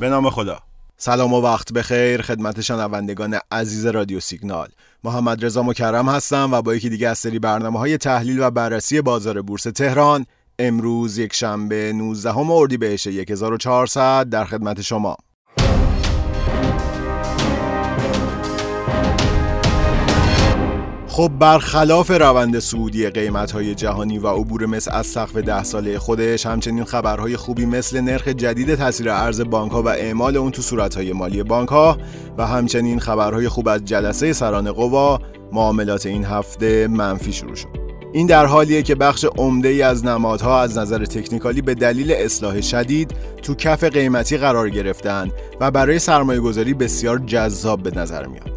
به نام خدا. سلام و وقت بخیر خدمت شنوندگان عزیز رادیو سیگنال. محمد رضا مکرم هستم و با یکی دیگه از سری برنامه های تحلیل و بررسی بازار بورس تهران امروز یک شنبه 19 اردیبهشت 1400 در خدمت شما. خب برخلاف روند سعودی های جهانی و عبور مثل از سقف ده ساله خودش همچنین خبرهای خوبی مثل نرخ جدید تاثیر ارز بانک ها و اعمال اون تو های مالی بانک ها و همچنین خبرهای خوب از جلسه سران قوا معاملات این هفته منفی شروع شد این در حالیه که بخش عمده ای از نمادها از نظر تکنیکالی به دلیل اصلاح شدید تو کف قیمتی قرار گرفتن و برای سرمایه گذاری بسیار جذاب به نظر میاد.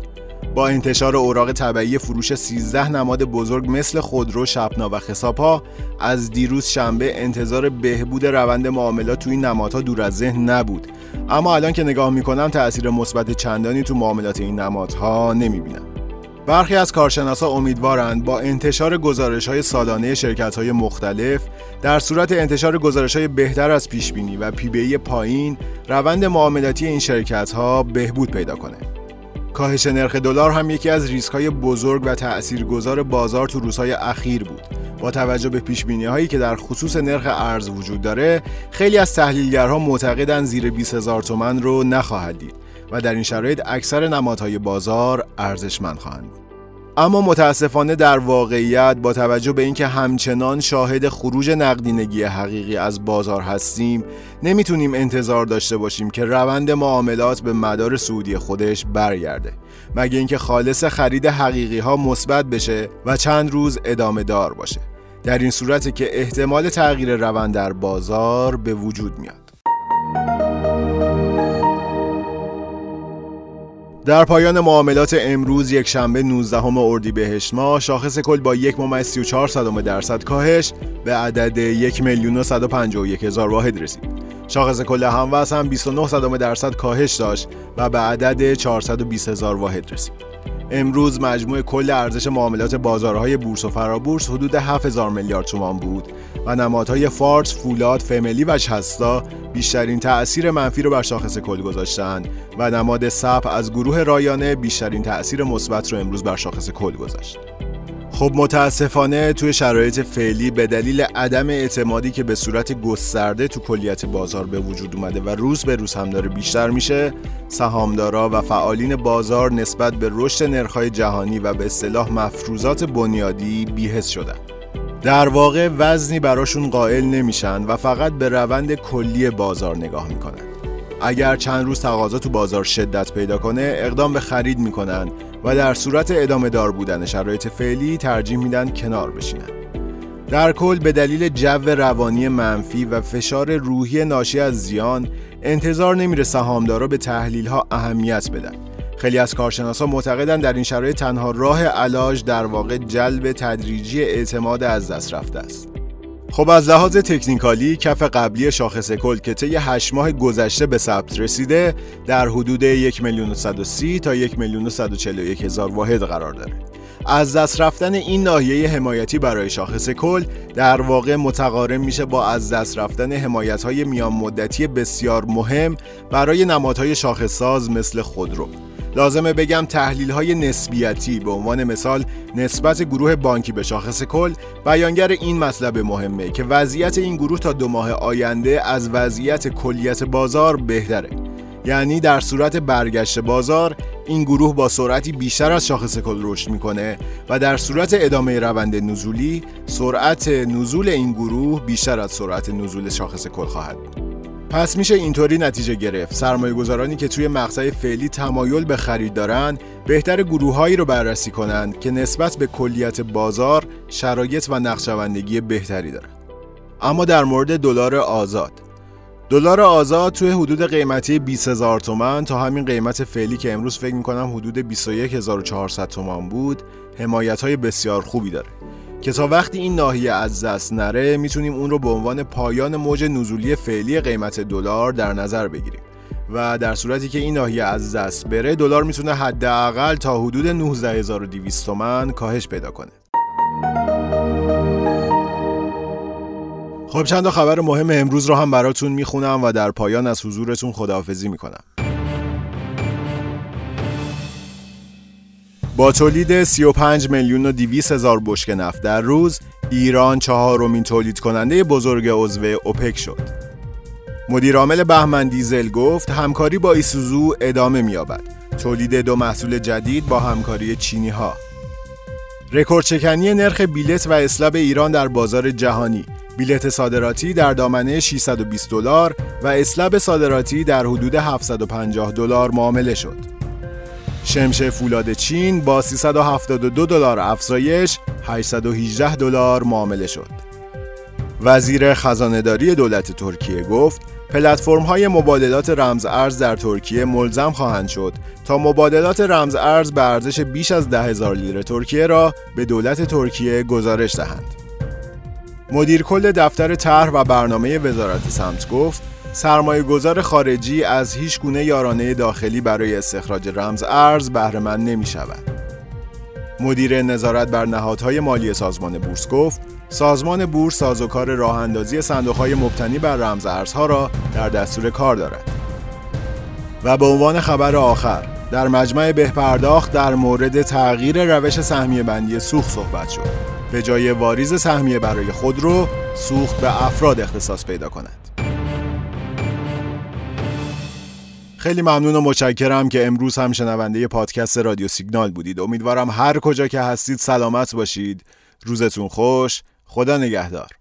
با انتشار اوراق طبعی فروش 13 نماد بزرگ مثل خودرو، شپنا و خسابها از دیروز شنبه انتظار بهبود روند معاملات تو این نمادها دور از ذهن نبود. اما الان که نگاه می‌کنم تأثیر مثبت چندانی تو معاملات این نمادها نمی‌بینم. برخی از کارشناسا امیدوارند با انتشار گزارش های سالانه شرکت های مختلف در صورت انتشار گزارش های بهتر از پیش بینی و پی پایین روند معاملاتی این شرکت ها بهبود پیدا کنه. کاهش نرخ دلار هم یکی از ریسک های بزرگ و تاثیرگذار بازار تو روزهای اخیر بود. با توجه به پیش هایی که در خصوص نرخ ارز وجود داره، خیلی از تحلیلگرها معتقدن زیر 20 هزار تومن رو نخواهد دید و در این شرایط اکثر نمادهای بازار ارزشمند خواهند بود. اما متاسفانه در واقعیت با توجه به اینکه همچنان شاهد خروج نقدینگی حقیقی از بازار هستیم نمی‌تونیم انتظار داشته باشیم که روند معاملات به مدار سعودی خودش برگرده. مگه اینکه خالص خرید حقیقی ها مثبت بشه و چند روز ادامه دار باشه. در این صورت که احتمال تغییر روند در بازار به وجود میاد. در پایان معاملات امروز یک شنبه 19 اردیبهشت ماه شاخص کل با یک ممیز 34 صدم درصد کاهش به عدد یک میلیون و 151 هزار واحد رسید. شاخص کل هموز هم 29 صدم درصد کاهش داشت و به عدد 420 هزار واحد رسید. امروز مجموع کل ارزش معاملات بازارهای بورس و فرابورس حدود 7000 میلیارد تومان بود و نمادهای فارس، فولاد، فملی و چستا بیشترین تأثیر منفی رو بر شاخص کل گذاشتند و نماد سپ از گروه رایانه بیشترین تأثیر مثبت رو امروز بر شاخص کل گذاشت. خب متاسفانه توی شرایط فعلی به دلیل عدم اعتمادی که به صورت گسترده تو کلیت بازار به وجود اومده و روز به روز هم داره بیشتر میشه سهامدارا و فعالین بازار نسبت به رشد نرخ‌های جهانی و به اصطلاح مفروضات بنیادی بیهس شدن. در واقع وزنی براشون قائل نمیشن و فقط به روند کلی بازار نگاه می‌کنن. اگر چند روز تقاضا تو بازار شدت پیدا کنه اقدام به خرید می‌کنن و در صورت ادامه دار بودن شرایط فعلی ترجیح میدن کنار بشینن. در کل به دلیل جو روانی منفی و فشار روحی ناشی از زیان انتظار نمیره سهامدارا به تحلیل ها اهمیت بدن. خیلی از کارشناسا معتقدند در این شرایط تنها راه علاج در واقع جلب تدریجی اعتماد از دست رفته است. خب از لحاظ تکنیکالی کف قبلی شاخص کل که طی 8 ماه گذشته به ثبت رسیده در حدود 1 میلیون تا 1 میلیون هزار واحد قرار داره. از دست رفتن این ناحیه حمایتی برای شاخص کل در واقع متقارن میشه با از دست رفتن حمایت های میان مدتی بسیار مهم برای نمادهای شاخص ساز مثل خودرو. لازمه بگم تحلیل های نسبیتی به عنوان مثال نسبت گروه بانکی به شاخص کل بیانگر این مطلب مهمه که وضعیت این گروه تا دو ماه آینده از وضعیت کلیت بازار بهتره. یعنی در صورت برگشت بازار این گروه با سرعتی بیشتر از شاخص کل رشد می‌کنه و در صورت ادامه روند نزولی سرعت نزول این گروه بیشتر از سرعت نزول شاخص کل خواهد بود. پس میشه اینطوری نتیجه گرفت. سرمایه گذارانی که توی مقطع فعلی تمایل به خرید دارن بهتر گروههایی رو بررسی کنند که نسبت به کلیت بازار شرایط و نقشوندگی بهتری دارند اما در مورد دلار آزاد. دلار آزاد توی حدود قیمتی 20000 تومان تا همین قیمت فعلی که امروز فکر می‌کنم حدود 21400 تومان بود حمایت های بسیار خوبی داره. که تا وقتی این ناحیه از دست نره می‌تونیم اون رو به عنوان پایان موج نزولی فعلی قیمت دلار در نظر بگیریم. و در صورتی که این ناحیه از دست بره دلار می‌تونه حداقل تا حدود 19200 تومن کاهش پیدا کنه. خب چند خبر مهم امروز رو هم براتون می‌خونم و در پایان از حضورتون خداحافظی می‌کنم. با تولید 35 میلیون و 200 هزار بشک نفت در روز ایران چهارمین تولید کننده بزرگ عضو اوپک شد. مدیرعامل بهمن دیزل گفت همکاری با ایسوزو ادامه می‌یابد. تولید دو محصول جدید با همکاری چینی ها. رکورد چکنی نرخ بیلت و اسلاب ایران در بازار جهانی. بیلت صادراتی در دامنه 620 دلار و اسلب صادراتی در حدود 750 دلار معامله شد. شمش فولاد چین با 372 دلار افزایش 818 دلار معامله شد. وزیر خزانهداری دولت ترکیه گفت پلتفرم های مبادلات رمز ارز در ترکیه ملزم خواهند شد تا مبادلات رمز ارز به ارزش بیش از ده هزار لیر ترکیه را به دولت ترکیه گزارش دهند. مدیر کل دفتر طرح و برنامه وزارت سمت گفت سرمایه گذار خارجی از هیچ گونه یارانه داخلی برای استخراج رمز ارز بهره مند نمی شود. مدیر نظارت بر نهادهای مالی سازمان بورس گفت سازمان بورس سازوکار راه اندازی صندوقهای مبتنی بر رمز ارزها را در دستور کار دارد. و به عنوان خبر آخر در مجمع بهپرداخت در مورد تغییر روش سهمیه بندی سوخت صحبت شد. به جای واریز سهمیه برای خودرو، سوخت به افراد اختصاص پیدا کند. خیلی ممنون و متشکرم که امروز هم شنونده پادکست رادیو سیگنال بودید. امیدوارم هر کجا که هستید سلامت باشید. روزتون خوش. خدا نگهدار.